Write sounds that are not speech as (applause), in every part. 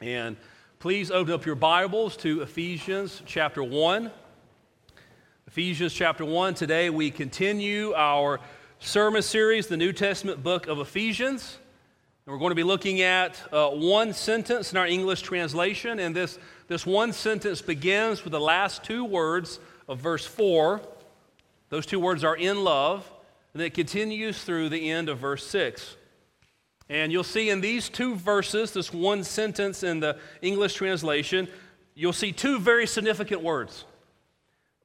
And please open up your Bibles to Ephesians chapter 1. Ephesians chapter 1. Today we continue our sermon series, the New Testament book of Ephesians. And we're going to be looking at uh, one sentence in our English translation. And this, this one sentence begins with the last two words of verse 4. Those two words are in love. And it continues through the end of verse 6. And you'll see in these two verses, this one sentence in the English translation, you'll see two very significant words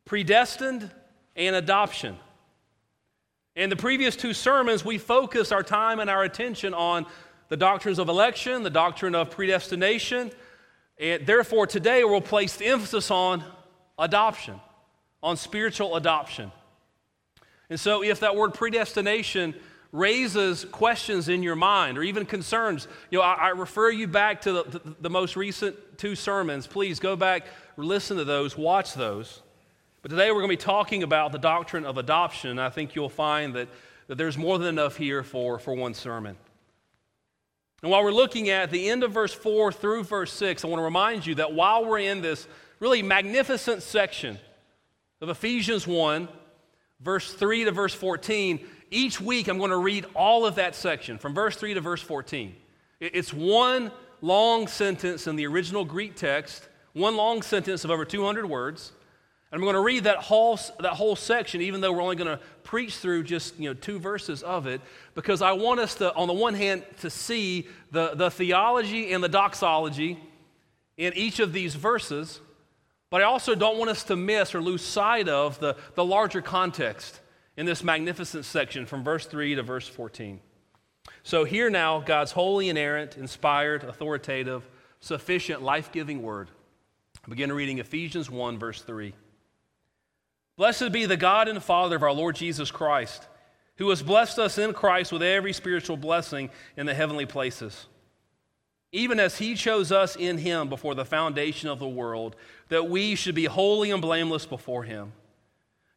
predestined and adoption. In the previous two sermons, we focused our time and our attention on the doctrines of election, the doctrine of predestination, and therefore today we'll place the emphasis on adoption, on spiritual adoption. And so, if that word predestination raises questions in your mind or even concerns, you know, I, I refer you back to the, the, the, most recent two sermons. Please go back, listen to those, watch those. But today we're going to be talking about the doctrine of adoption. I think you'll find that, that there's more than enough here for, for one sermon. And while we're looking at the end of verse 4 through verse 6, I want to remind you that while we're in this really magnificent section of Ephesians 1, verse 3 to verse 14, each week I'm going to read all of that section from verse 3 to verse 14. It's one long sentence in the original Greek text, one long sentence of over 200 words. And I'm going to read that whole, that whole section, even though we're only going to preach through just you know, two verses of it, because I want us to, on the one hand, to see the, the theology and the doxology in each of these verses, but I also don't want us to miss or lose sight of the, the larger context in this magnificent section from verse 3 to verse 14. So, hear now God's holy, inerrant, inspired, authoritative, sufficient, life giving word. begin reading Ephesians 1, verse 3. Blessed be the God and Father of our Lord Jesus Christ, who has blessed us in Christ with every spiritual blessing in the heavenly places. Even as he chose us in him before the foundation of the world, that we should be holy and blameless before him.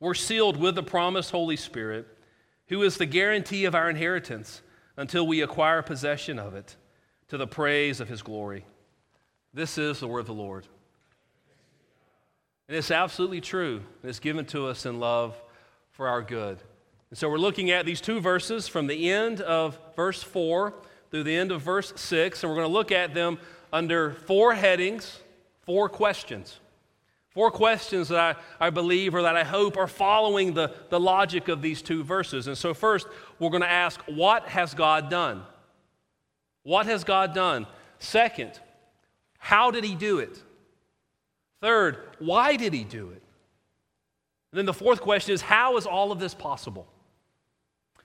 we're sealed with the promised Holy Spirit, who is the guarantee of our inheritance until we acquire possession of it to the praise of his glory. This is the word of the Lord. And it's absolutely true. It's given to us in love for our good. And so we're looking at these two verses from the end of verse 4 through the end of verse 6, and we're going to look at them under four headings, four questions. Four questions that I, I believe or that I hope are following the, the logic of these two verses. And so, first, we're going to ask, What has God done? What has God done? Second, how did He do it? Third, why did He do it? And then the fourth question is, How is all of this possible?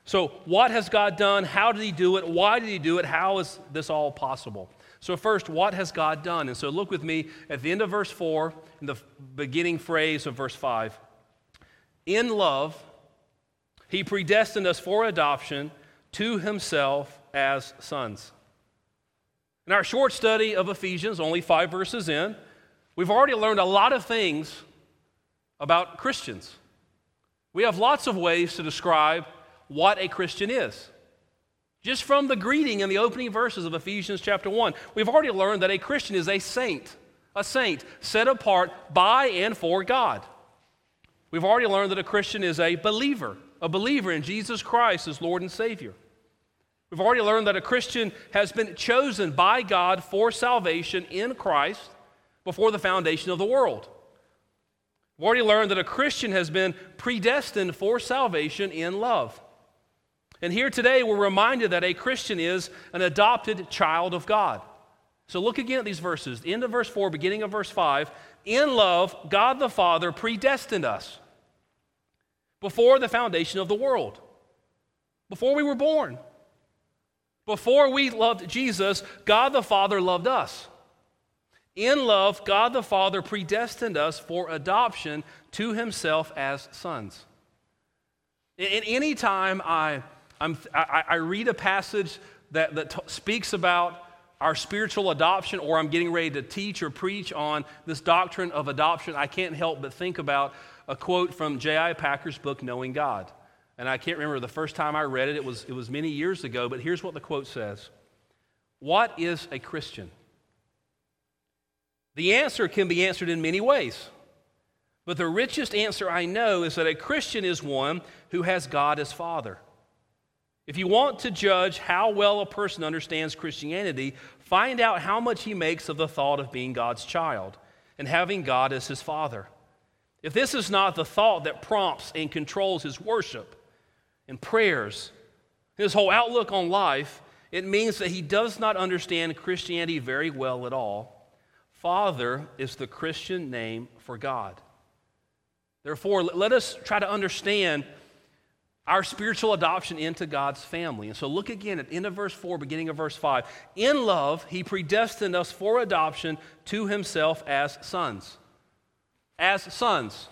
So, what has God done? How did He do it? Why did He do it? How is this all possible? So, first, what has God done? And so, look with me at the end of verse 4, in the beginning phrase of verse 5. In love, he predestined us for adoption to himself as sons. In our short study of Ephesians, only five verses in, we've already learned a lot of things about Christians. We have lots of ways to describe what a Christian is. Just from the greeting in the opening verses of Ephesians chapter 1, we've already learned that a Christian is a saint, a saint set apart by and for God. We've already learned that a Christian is a believer, a believer in Jesus Christ as Lord and Savior. We've already learned that a Christian has been chosen by God for salvation in Christ before the foundation of the world. We've already learned that a Christian has been predestined for salvation in love. And here today, we're reminded that a Christian is an adopted child of God. So look again at these verses. End of verse 4, beginning of verse 5. In love, God the Father predestined us before the foundation of the world, before we were born. Before we loved Jesus, God the Father loved us. In love, God the Father predestined us for adoption to himself as sons. Any time I, I, I read a passage that, that t- speaks about our spiritual adoption, or I'm getting ready to teach or preach on this doctrine of adoption, I can't help but think about a quote from J.I. Packer's book, Knowing God. And I can't remember the first time I read it, it was, it was many years ago, but here's what the quote says What is a Christian? The answer can be answered in many ways. But the richest answer I know is that a Christian is one who has God as Father. If you want to judge how well a person understands Christianity, find out how much he makes of the thought of being God's child and having God as his Father. If this is not the thought that prompts and controls his worship and prayers, his whole outlook on life, it means that he does not understand Christianity very well at all Father is the Christian name for God. Therefore, let us try to understand our spiritual adoption into God's family. And so look again at end of verse 4, beginning of verse 5. In love, he predestined us for adoption to himself as sons. As sons.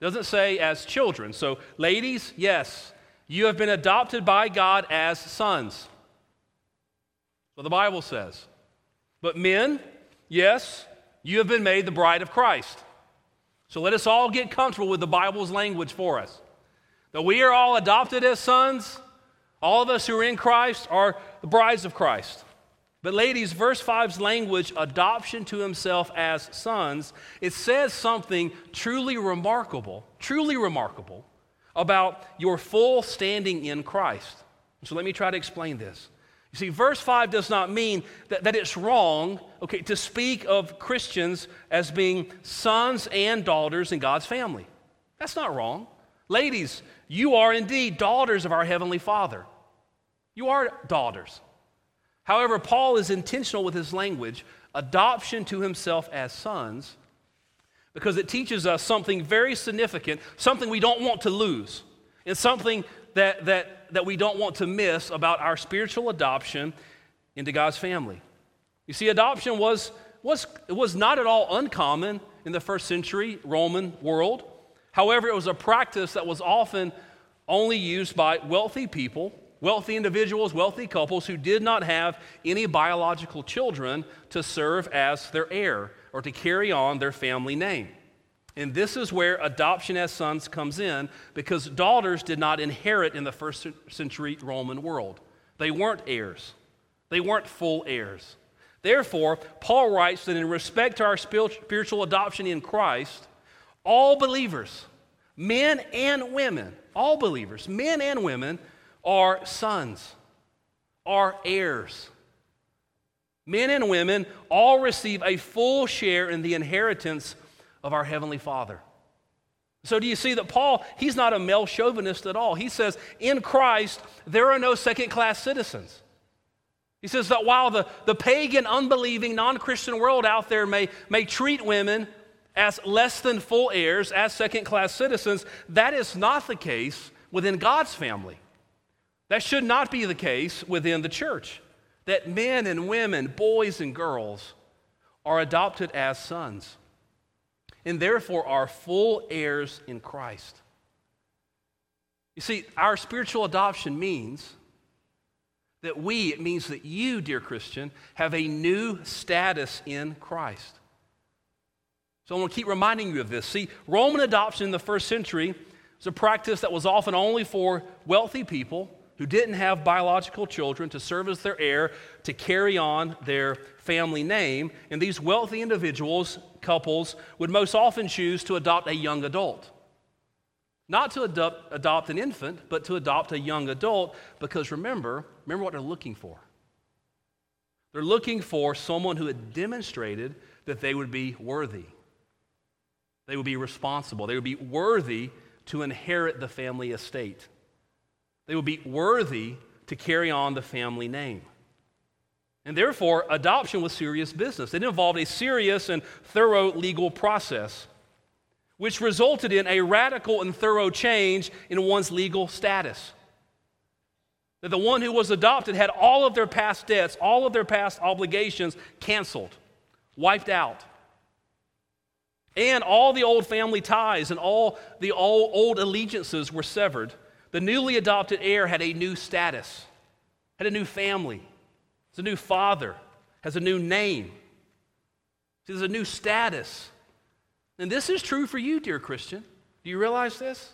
Doesn't say as children. So, ladies, yes, you have been adopted by God as sons. What the Bible says. But men, Yes, you have been made the bride of Christ. So let us all get comfortable with the Bible's language for us. That we are all adopted as sons. All of us who are in Christ are the brides of Christ. But, ladies, verse 5's language, adoption to himself as sons, it says something truly remarkable, truly remarkable about your full standing in Christ. So, let me try to explain this. You see, verse 5 does not mean that, that it's wrong, okay, to speak of Christians as being sons and daughters in God's family. That's not wrong. Ladies, you are indeed daughters of our Heavenly Father. You are daughters. However, Paul is intentional with his language, adoption to himself as sons, because it teaches us something very significant, something we don't want to lose, and something that, that, that we don't want to miss about our spiritual adoption into God's family. You see, adoption was, was, was not at all uncommon in the first century Roman world. However, it was a practice that was often only used by wealthy people, wealthy individuals, wealthy couples who did not have any biological children to serve as their heir or to carry on their family name. And this is where adoption as sons comes in because daughters did not inherit in the first century Roman world. They weren't heirs, they weren't full heirs. Therefore, Paul writes that in respect to our spiritual adoption in Christ, all believers, men and women, all believers, men and women, are sons, are heirs. Men and women all receive a full share in the inheritance of our Heavenly Father. So, do you see that Paul, he's not a male chauvinist at all. He says, in Christ, there are no second class citizens. He says that while the, the pagan, unbelieving, non Christian world out there may, may treat women as less than full heirs, as second class citizens, that is not the case within God's family. That should not be the case within the church. That men and women, boys and girls, are adopted as sons and therefore are full heirs in Christ. You see, our spiritual adoption means that we, it means that you, dear Christian, have a new status in Christ. So I want to keep reminding you of this. See, Roman adoption in the first century was a practice that was often only for wealthy people who didn't have biological children to serve as their heir to carry on their family name. And these wealthy individuals couples would most often choose to adopt a young adult. Not to adopt, adopt an infant, but to adopt a young adult, because remember, remember what they're looking for. They're looking for someone who had demonstrated that they would be worthy. They would be responsible. They would be worthy to inherit the family estate. They would be worthy to carry on the family name. And therefore, adoption was serious business. It involved a serious and thorough legal process, which resulted in a radical and thorough change in one's legal status. That the one who was adopted had all of their past debts, all of their past obligations canceled, wiped out. And all the old family ties and all the old allegiances were severed. The newly adopted heir had a new status, had a new family has a new father, has a new name, there's a new status. And this is true for you, dear Christian. Do you realize this?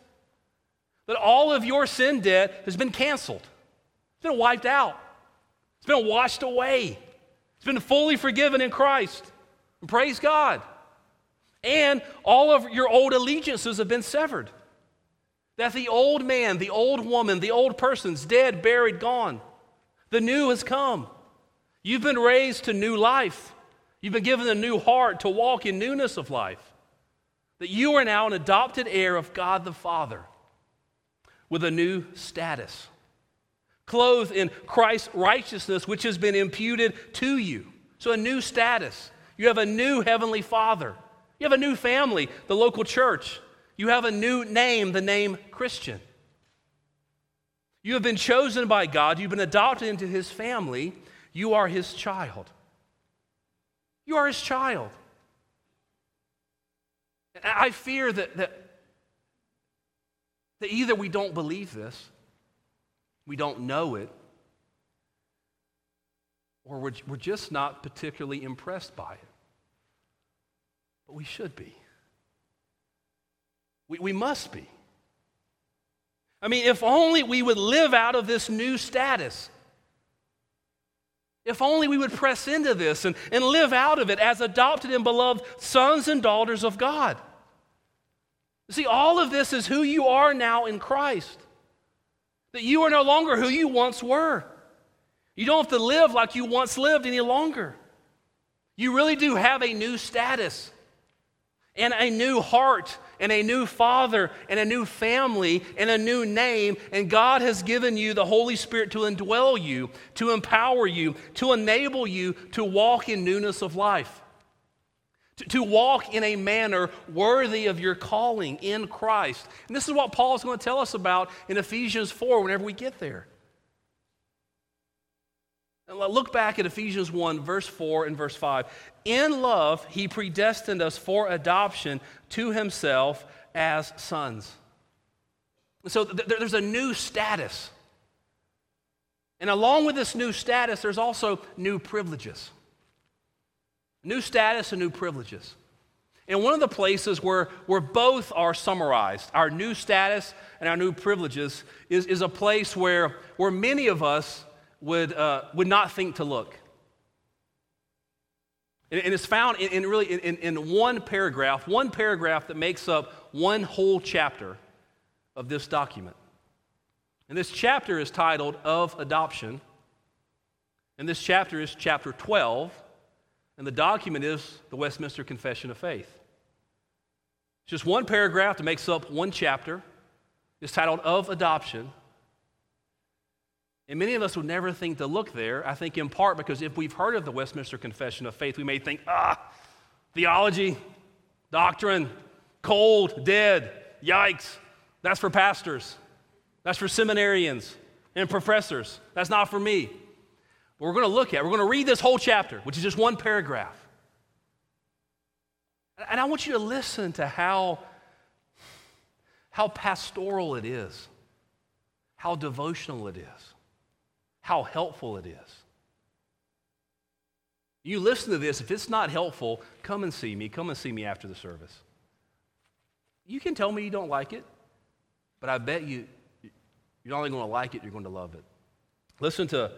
That all of your sin debt has been canceled, it's been wiped out, it's been washed away, it's been fully forgiven in Christ. And praise God. And all of your old allegiances have been severed. That the old man, the old woman, the old person's dead, buried, gone. The new has come. You've been raised to new life. You've been given a new heart to walk in newness of life. That you are now an adopted heir of God the Father with a new status, clothed in Christ's righteousness, which has been imputed to you. So, a new status. You have a new heavenly Father. You have a new family, the local church. You have a new name, the name Christian. You have been chosen by God. You've been adopted into his family. You are his child. You are his child. I fear that, that, that either we don't believe this, we don't know it, or we're, we're just not particularly impressed by it. We should be. We, we must be. I mean, if only we would live out of this new status. If only we would press into this and, and live out of it as adopted and beloved sons and daughters of God. See, all of this is who you are now in Christ. That you are no longer who you once were. You don't have to live like you once lived any longer. You really do have a new status and a new heart and a new father and a new family and a new name. And God has given you the Holy Spirit to indwell you, to empower you, to enable you to walk in newness of life. To, to walk in a manner worthy of your calling in Christ. And this is what Paul is going to tell us about in Ephesians 4 whenever we get there. Look back at Ephesians 1, verse 4 and verse 5. In love, he predestined us for adoption to himself as sons. So th- there's a new status. And along with this new status, there's also new privileges. New status and new privileges. And one of the places where, where both are summarized, our new status and our new privileges, is, is a place where, where many of us would, uh, would not think to look. And, and it's found in, in really in, in one paragraph, one paragraph that makes up one whole chapter of this document. And this chapter is titled Of Adoption. And this chapter is chapter 12. And the document is the Westminster Confession of Faith. It's just one paragraph that makes up one chapter. It's titled Of Adoption. And many of us would never think to look there, I think in part because if we've heard of the Westminster Confession of Faith, we may think, ah, theology, doctrine, cold, dead, yikes, that's for pastors, that's for seminarians and professors, that's not for me. But we're going to look at, we're going to read this whole chapter, which is just one paragraph. And I want you to listen to how, how pastoral it is, how devotional it is how helpful it is. You listen to this, if it's not helpful, come and see me. Come and see me after the service. You can tell me you don't like it, but I bet you, you're not only going to like it, you're going to love it. Listen to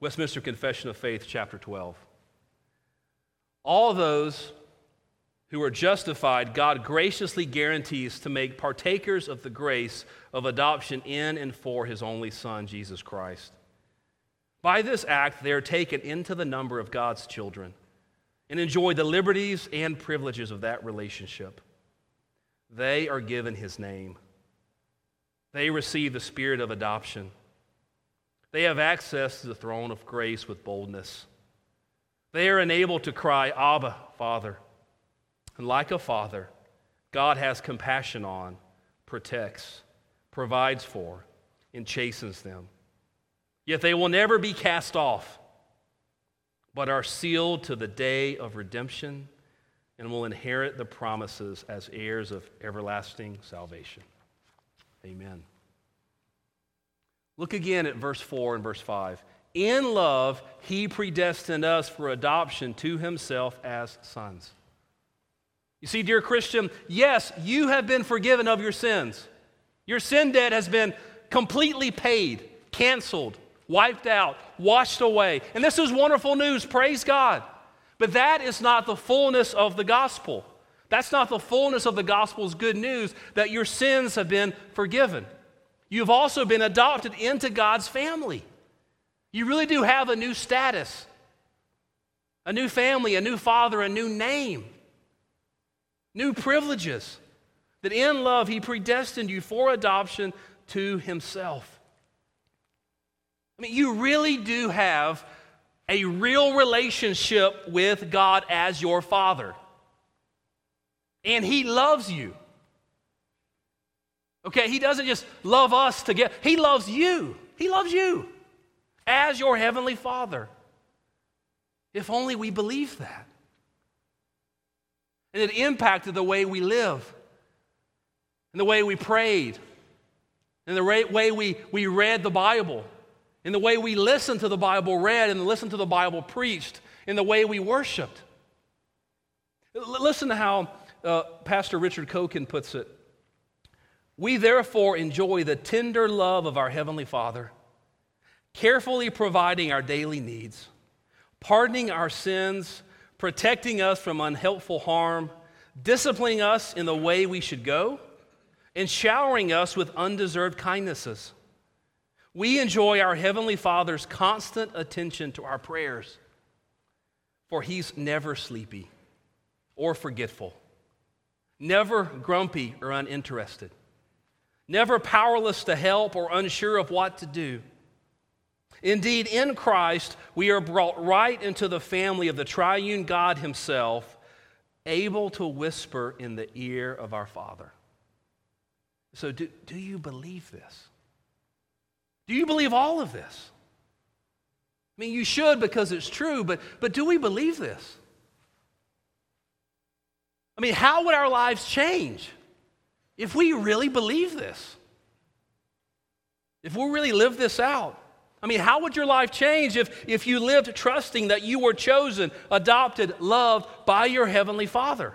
Westminster Confession of Faith, chapter 12. All those who are justified, God graciously guarantees to make partakers of the grace of adoption in and for his only Son, Jesus Christ. By this act, they are taken into the number of God's children. and enjoy the liberties and privileges of that relationship. They are given his name. They receive the spirit of adoption. They have access to the throne of grace with boldness. They are enabled to cry, Abba, Father. And like a father, God has compassion on, protects, provides for, and chastens them. Yet they will never be cast off, but are sealed to the day of redemption and will inherit the promises as heirs of everlasting salvation. Amen. Look again at verse 4 and verse 5. In love, he predestined us for adoption to himself as sons. You see, dear Christian, yes, you have been forgiven of your sins. Your sin debt has been completely paid, canceled, wiped out, washed away. And this is wonderful news. Praise God. But that is not the fullness of the gospel. That's not the fullness of the gospel's good news that your sins have been forgiven. You've also been adopted into God's family. You really do have a new status, a new family, a new father, a new name, new privileges. That in love, He predestined you for adoption to Himself. Mean, you really do have a real relationship with God as your Father. And He loves you. Okay, He doesn't just love us together, He loves you. He loves you as your Heavenly Father. If only we believe that. And it impacted the way we live, and the way we prayed, and the way we, we read the Bible, in the way we listened to the Bible read and listened to the Bible preached, in the way we worshiped. L- listen to how uh, Pastor Richard Coekin puts it. We therefore enjoy the tender love of our Heavenly Father carefully providing our daily needs, pardoning our sins, protecting us from unhelpful harm, disciplining us in the way we should go, and showering us with undeserved kindnesses. We enjoy our Heavenly Father's constant attention to our prayers, for He's never sleepy or forgetful, never grumpy or uninterested, never powerless to help or unsure of what to do. Indeed, in Christ, we are brought right into the family of the triune God Himself, able to whisper in the ear of our Father. So, do, do you believe this? Do you believe all of this? I mean, you should because it's true, but, but do we believe this? I mean, how would our lives change if we really believe this? If we really live this out? I mean, how would your life change if, if you lived trusting that you were chosen, adopted, loved by your Heavenly Father?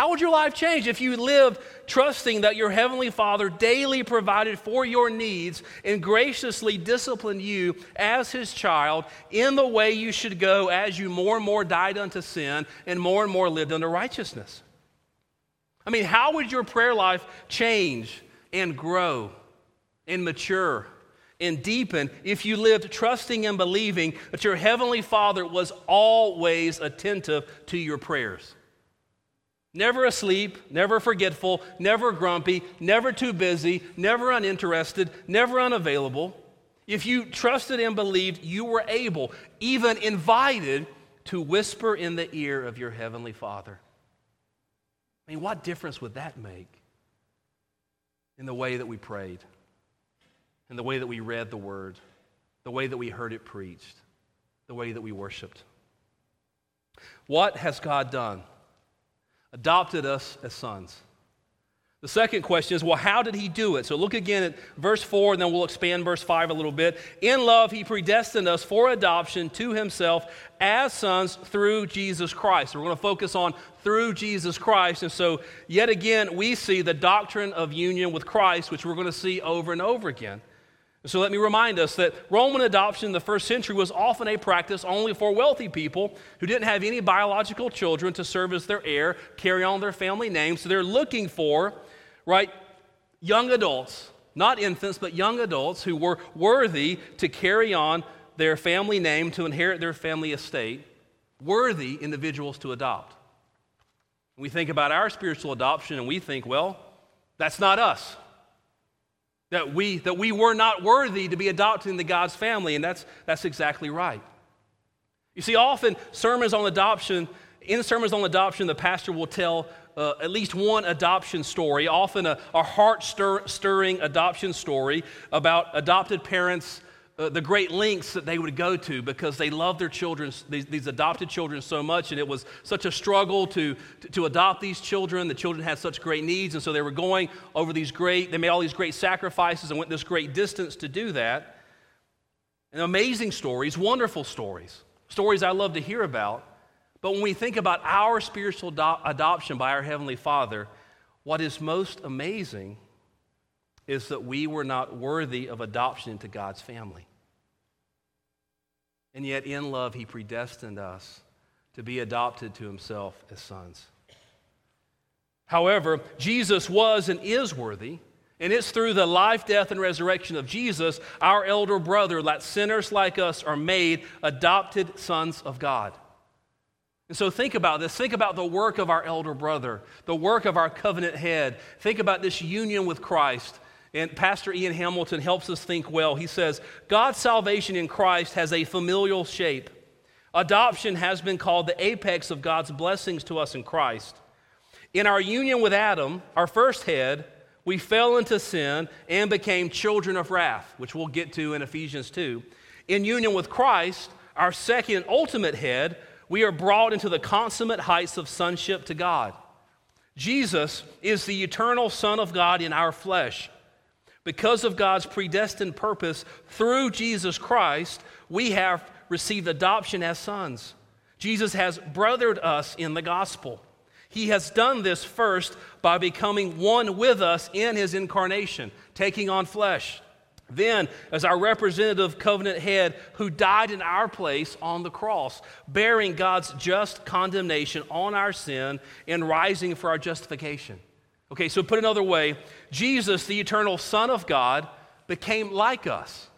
How would your life change if you lived trusting that your Heavenly Father daily provided for your needs and graciously disciplined you as His child in the way you should go as you more and more died unto sin and more and more lived unto righteousness? I mean, how would your prayer life change and grow and mature and deepen if you lived trusting and believing that your Heavenly Father was always attentive to your prayers. Never asleep, never forgetful, never grumpy, never too busy, never uninterested, never unavailable. If you trusted and believed, you were able, even invited, to whisper in the ear of your Heavenly Father. I mean, what difference would that make in the way that we prayed? in the way that we read the word, the way that we heard it preached, the way that we worshiped. What has God done? Adopted us as sons. The second question is, well, how did he do it? So look again at verse 4, and then we'll expand verse 5 a little bit. In love, he predestined us for adoption to himself as sons through Jesus Christ. We're going to focus on through Jesus Christ. And so, yet again, we see the doctrine of union with Christ, which we're going to see over and over again. So let me remind us that Roman adoption in the first century was often a practice only for wealthy people who didn't have any biological children to serve as their heir, carry on their family name. So they're looking for, right, young adults, not infants, but young adults who were worthy to carry on their family name, to inherit their family estate. worthy individuals to adopt. We think about our spiritual adoption and we think, well, that's not us. That we, that we were not worthy to be adopted into God's family, and that's, that's exactly right. You see, often sermons on adoption, in sermons on adoption, the pastor will tell uh, at least one adoption story, often a, a heart stirring adoption story about adopted parents uh, the great lengths that they would go to because they loved their children, these, these, adopted children, so much, and it was such a struggle to, to, to, adopt these children. The children had such great needs, and so they were going over these great, they made all these great sacrifices and went this great distance to do that. And amazing stories, wonderful stories, stories I love to hear about. But when we think about our spiritual do- adoption by our Heavenly Father, what is most amazing is that we were not worthy of adoption into God's family. And yet, in love, He predestined us to be adopted to Himself as sons. However, Jesus was and is worthy, and it's through the life, death, and resurrection of Jesus, our elder brother, that sinners like us are made adopted sons of God. And so think about this. Think about the work of our elder brother, the work of our covenant head. Think about this union with Christ. And Pastor Ian Hamilton helps us think well. He says, God's salvation in Christ has a familial shape. Adoption has been called the apex of God's blessings to us in Christ. In our union with Adam, our first head, we fell into sin and became children of wrath, which we'll get to in Ephesians 2. In union with Christ, our second ultimate head, we are brought into the consummate heights of sonship to God. Jesus is the eternal Son of God in our flesh. Because of God's predestined purpose through Jesus Christ, we have received adoption as sons. Jesus has brothered us in the gospel. He has done this first by becoming one with us in his incarnation, taking on flesh. Then, as our representative covenant head who died in our place on the cross, bearing God's just condemnation on our sin and rising for our justification. Okay, so put another way, Jesus, the eternal Son of God, became like us.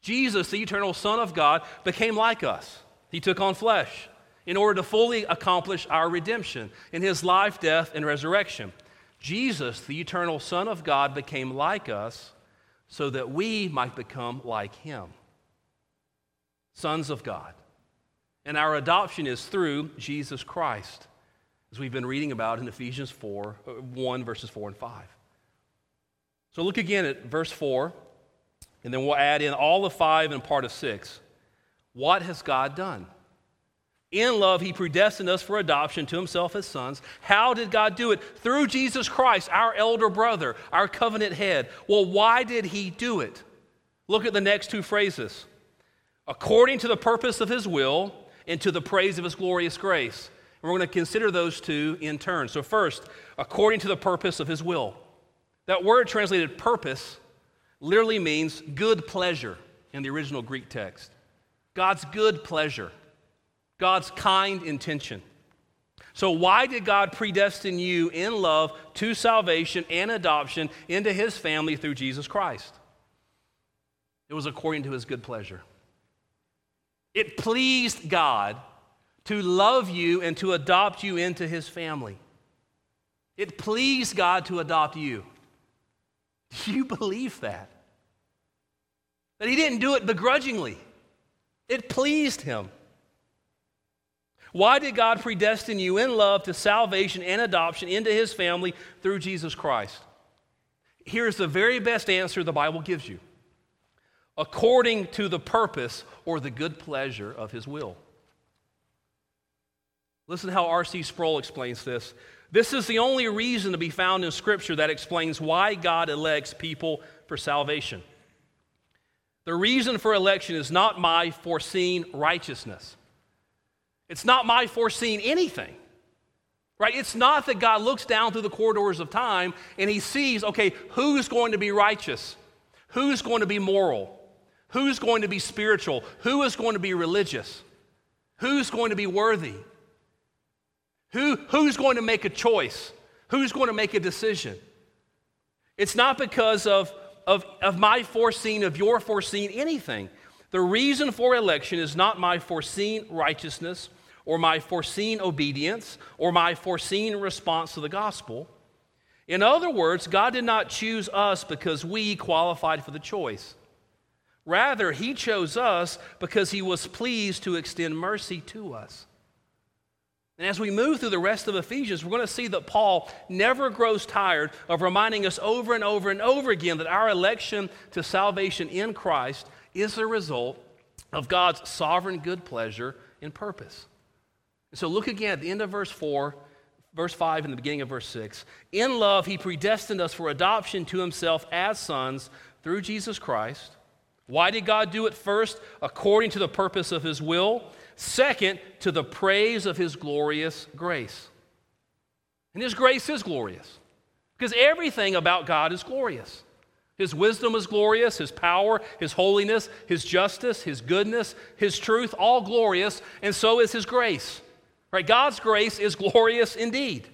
Jesus, the eternal Son of God, became like us. He took on flesh in order to fully accomplish our redemption in his life, death, and resurrection. Jesus, the eternal Son of God, became like us so that we might become like him. Sons of God. And our adoption is through Jesus Christ as we've been reading about in Ephesians 4, uh, 1, verses 4 and 5. So look again at verse 4, and then we'll add in all of 5 and part of 6. What has God done? In love, He predestined us for adoption to Himself as sons. How did God do it? Through Jesus Christ, our elder brother, our covenant head. Well, why did He do it? Look at the next two phrases according to the purpose of His will and to the praise of His glorious grace. And we're going to consider those two in turn. So, first, according to the purpose of his will. That word translated purpose literally means good pleasure in the original Greek text. God's good pleasure, God's kind intention. So, why did God predestine you in love to salvation and adoption into his family through Jesus Christ? It was according to his good pleasure. It pleased God to love you and to adopt you into his family. It pleased God to adopt you. (laughs) Do you believe that? That he didn't do it begrudgingly, it pleased him. Why did God predestine you in love to salvation and adoption into his family through Jesus Christ? Here's the very best answer the Bible gives you according to the purpose or the good pleasure of his will. Listen to how R.C. Sproul explains this. This is the only reason to be found in Scripture that explains why God elects people for salvation. The reason for election is not my foreseen righteousness. It's not my foreseen anything. Right? It's not that God looks down through the corridors of time and he sees, okay, who's going to be righteous? Who's going to be moral? Who's going to be spiritual? Who is going to be religious? Who's going to be worthy? Who, who's going to make a choice? Who's going to make a decision? It's not because of, of, of my foreseen, of your foreseen anything. The reason for election is not my foreseen righteousness or my foreseen obedience or my foreseen response to the gospel. In other words, God did not choose us because we qualified for the choice. Rather, He chose us because He was pleased to extend mercy to us. And as we move through the rest of Ephesians, we're going to see that Paul never grows tired of reminding us over and over and over again that our election to salvation in Christ is the result of God's sovereign good pleasure and purpose. So look again at the end of verse 4, verse 5, and the beginning of verse 6. In love, he predestined us for adoption to himself as sons through Jesus Christ. Why did God do it? First, according to the purpose of his will Second, to the praise of his glorious grace. And his grace is glorious because everything about God is glorious. His wisdom is glorious, his power, his holiness, his justice, his goodness, his truth, all glorious, and so is his grace. Right? God's grace is glorious indeed.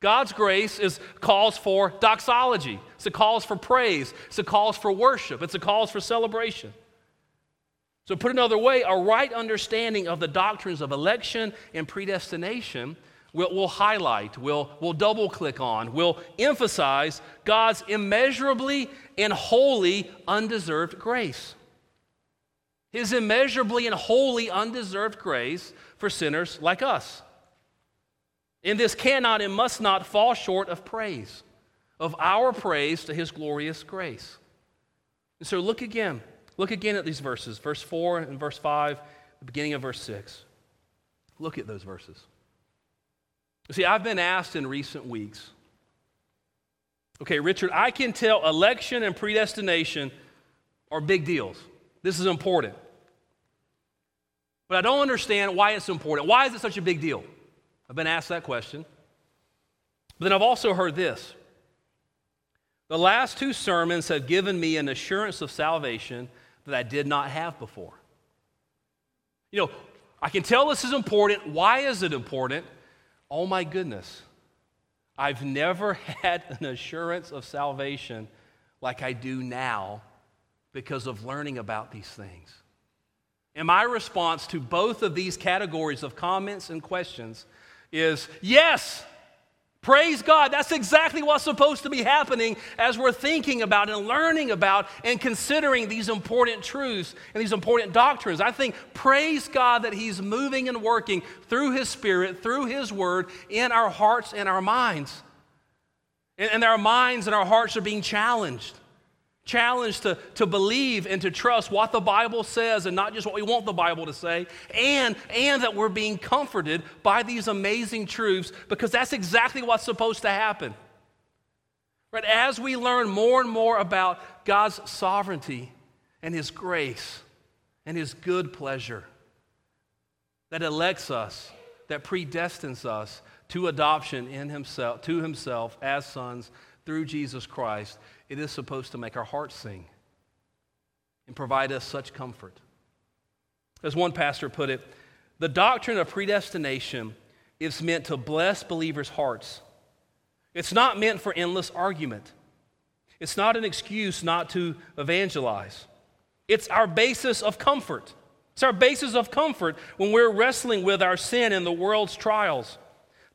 God's grace is calls for doxology. It's a calls for praise. It's a calls for worship. It's a calls for celebration. So, put another way, a right understanding of the doctrines of election and predestination will, will highlight, will, will double click on, will emphasize God's immeasurably and wholly undeserved grace. His immeasurably and wholly undeserved grace for sinners like us. And this cannot and must not fall short of praise, of our praise to His glorious grace. And so, look again. Look again at these verses, verse 4 and verse 5, the beginning of verse 6. Look at those verses. See, I've been asked in recent weeks, okay, Richard, I can tell election and predestination are big deals. This is important. But I don't understand why it's important. Why is it such a big deal? I've been asked that question. But then I've also heard this. The last two sermons have given me an assurance of salvation that I did not have before. You know, I can tell this is important. Why is it important? Oh my goodness. I've never (laughs) had an assurance of salvation like I do now because of learning about these things. And my response to both of these categories of comments and questions is yes, Praise God. That's exactly what's supposed to be happening as we're thinking about and learning about and considering these important truths and these important doctrines. I think, praise God that He's moving and working through His Spirit, through His Word, in our hearts and our minds. And, and our minds and our hearts are being challenged challenged to, to believe and to trust what the Bible says and not just what we want the Bible to say, and, and that we're being comforted by these amazing truths because that's exactly what's supposed to happen. Right? As we learn more and more about God's sovereignty and His grace and His good pleasure that elects us, that predestines us to adoption in Himself, to Himself as sons through Jesus Christ, it is supposed to make our hearts sing and provide us such comfort. As one pastor put it, the doctrine of predestination is meant to bless believers' hearts. It's not meant for endless argument. It's not an excuse not to evangelize. It's our basis of comfort. It's our basis of comfort when we're wrestling with our sin and the world's trials.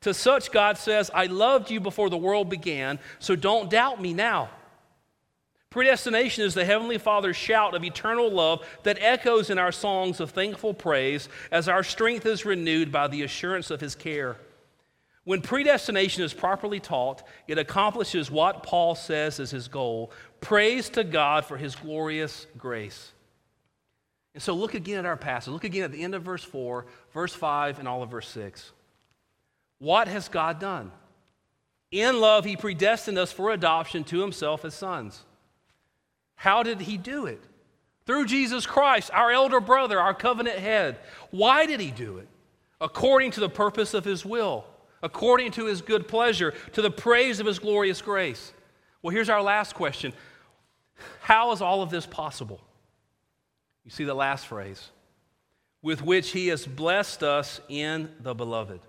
To such, God says, I loved you before the world began, so don't doubt me now. Predestination is the Heavenly Father's shout of eternal love that echoes in our songs of thankful praise as our strength is renewed by the assurance of His care. When predestination is properly taught, it accomplishes what Paul says is his goal praise to God for His glorious grace. And so look again at our passage. Look again at the end of verse 4, verse 5, and all of verse 6. What has God done? In love, He predestined us for adoption to Himself as sons. How did he do it? Through Jesus Christ, our elder brother, our covenant head. Why did he do it? According to the purpose of his will, according to his good pleasure, to the praise of his glorious grace. Well, here's our last question How is all of this possible? You see the last phrase with which he has blessed us in the beloved.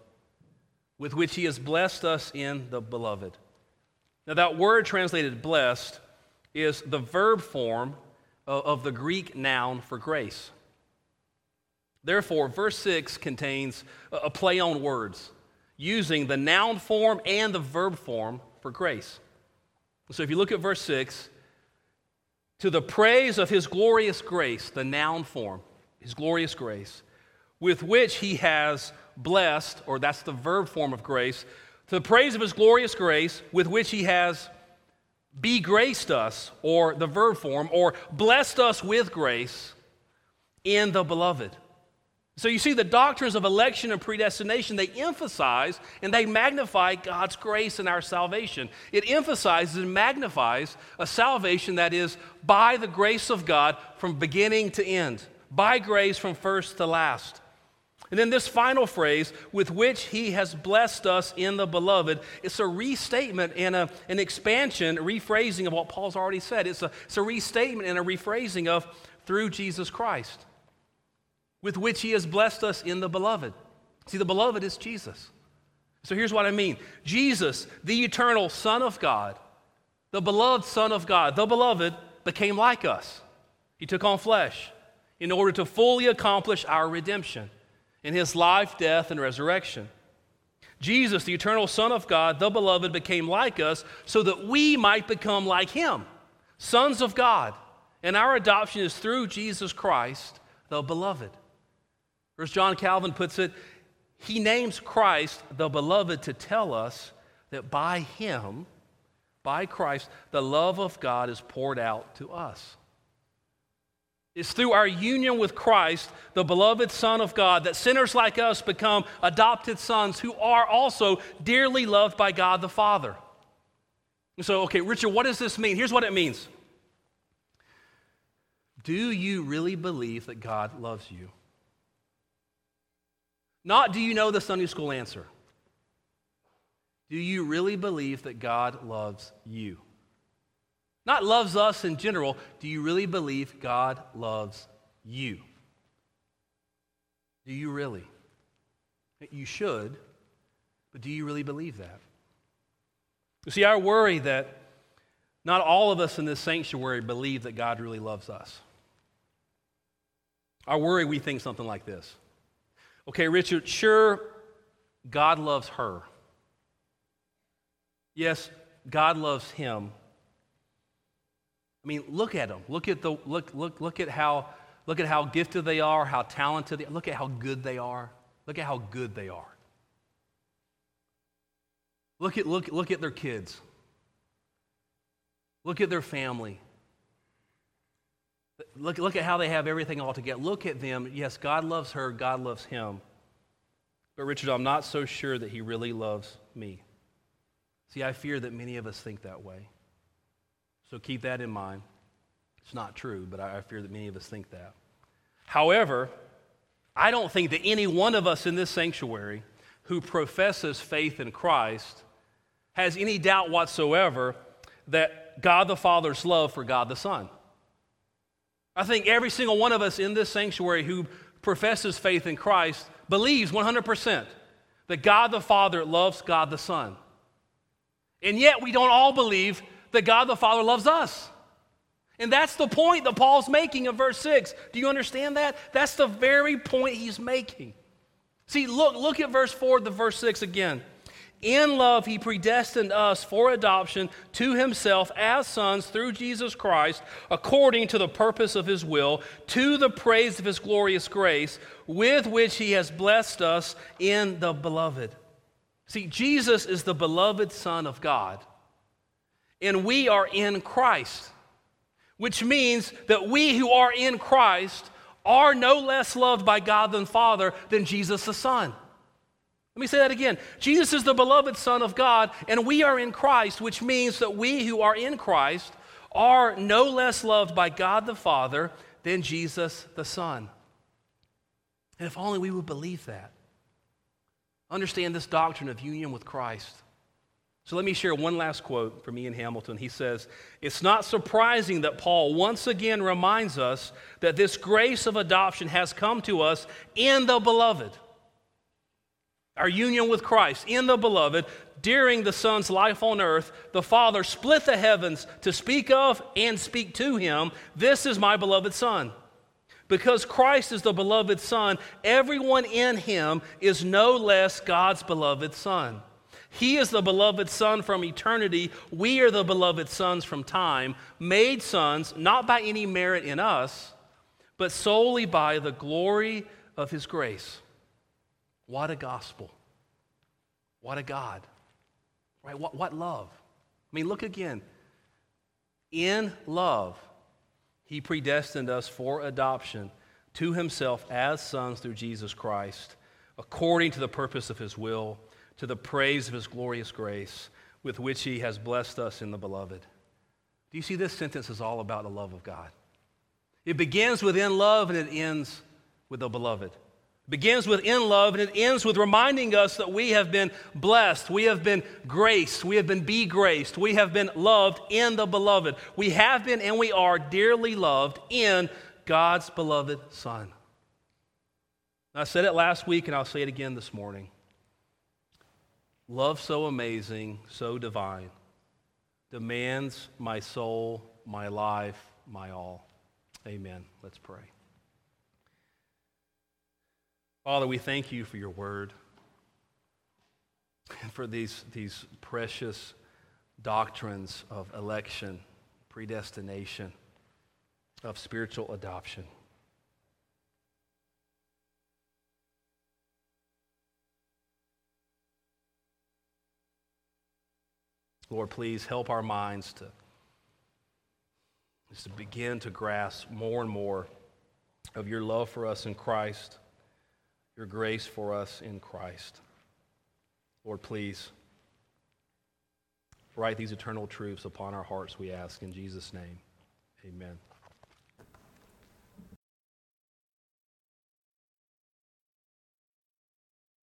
With which he has blessed us in the beloved. Now, that word translated blessed is the verb form of the Greek noun for grace. Therefore, verse 6 contains a play on words using the noun form and the verb form for grace. So if you look at verse 6, to the praise of his glorious grace, the noun form, his glorious grace, with which he has blessed, or that's the verb form of grace, to the praise of his glorious grace, with which he has be graced us, or the verb form, or blessed us with grace in the beloved. So you see, the doctrines of election and predestination, they emphasize and they magnify God's grace in our salvation. It emphasizes and magnifies a salvation that is by the grace of God from beginning to end, by grace from first to last. And then this final phrase, with which he has blessed us in the beloved, it's a restatement and a, an expansion, rephrasing of what Paul's already said. It's a, it's a restatement and a rephrasing of through Jesus Christ, with which he has blessed us in the beloved. See, the beloved is Jesus. So here's what I mean Jesus, the eternal Son of God, the beloved Son of God, the beloved, became like us. He took on flesh in order to fully accomplish our redemption in his life, death, and resurrection. Jesus, the eternal Son of God, the beloved, became like us so that we might become like him, sons of God. And our adoption is through Jesus Christ, the beloved. As John Calvin puts it, he names Christ the beloved to tell us that by him, by Christ, the love of God is poured out to us. It's through our union with Christ, the beloved Son of God, that sinners like us become adopted sons who are also dearly loved by God the Father. So, okay, Richard, what does this mean? Here's what it means Do you really believe that God loves you? Not do you know the Sunday school answer. Do you really believe that God loves you? Not loves us in general. Do you really believe God loves you? Do you really? You should, but do you really believe that? You see, I worry that not all of us in this sanctuary believe that God really loves us. I worry we think something like this. Okay, Richard, sure, God loves her. Yes, God loves him. I mean, look at them. Look at the look look look at how look at how gifted they are, how talented they are. Look at how good they are. Look at how good they are. Look at look look at their kids. Look at their family. Look, look at how they have everything all together. Look at them. Yes, God loves her, God loves him. But Richard, I'm not so sure that he really loves me. See, I fear that many of us think that way. So keep that in mind. It's not true, but I fear that many of us think that. However, I don't think that any one of us in this sanctuary who professes faith in Christ has any doubt whatsoever that God the Father's love for God the Son. I think every single one of us in this sanctuary who professes faith in Christ believes 100% that God the Father loves God the Son. And yet we don't all believe that God the Father loves us. And that's the point that Paul's making in verse 6. Do you understand that? That's the very point he's making. See, look, look at verse 4 to verse 6 again. In love, he predestined us for adoption to himself as sons through Jesus Christ, according to the purpose of his will, to the praise of his glorious grace, with which he has blessed us in the beloved. See, Jesus is the beloved Son of God and we are in Christ, which means that we who are in Christ are no less loved by God the Father than Jesus the Son. Let me say that again. Jesus is the beloved Son of God, and we are in Christ, which means that we who are in Christ are no less loved by God the Father than Jesus the Son. And if only we would believe that. Understand this doctrine of union with Christ. So let me share one last quote from Ian Hamilton. He says, It's not surprising that Paul once again reminds us that this grace of adoption has come to us in the beloved. Our union with Christ in the beloved during the Son's life on earth, the Father split the heavens to speak of and speak to him. This is my beloved Son. Because Christ is the beloved Son, everyone in him is no less God's beloved Son. He is the beloved Son from eternity. We are the beloved sons from time, made sons not by any merit in us, but solely by the glory of His grace. What a gospel. What a God. Right? What, what love. I mean, look again. In love, He predestined us for adoption to Himself as sons through Jesus Christ, according to the purpose of His will to the praise of his glorious grace with which he has blessed us in the beloved. Do you see this sentence is all about the love of God? It begins with in love and it ends with the beloved. It begins with in love and it ends with reminding us that we have been blessed, we have been graced, we have been be graced, we have been loved in the beloved. We have been and we are dearly loved in God's beloved Son. I said it last week and I'll say it again this morning. Love so amazing, so divine, demands my soul, my life, my all. Amen. Let's pray. Father, we thank you for your word and for these, these precious doctrines of election, predestination, of spiritual adoption. Lord, please help our minds to, to begin to grasp more and more of your love for us in Christ, your grace for us in Christ. Lord, please write these eternal truths upon our hearts, we ask. In Jesus' name, amen.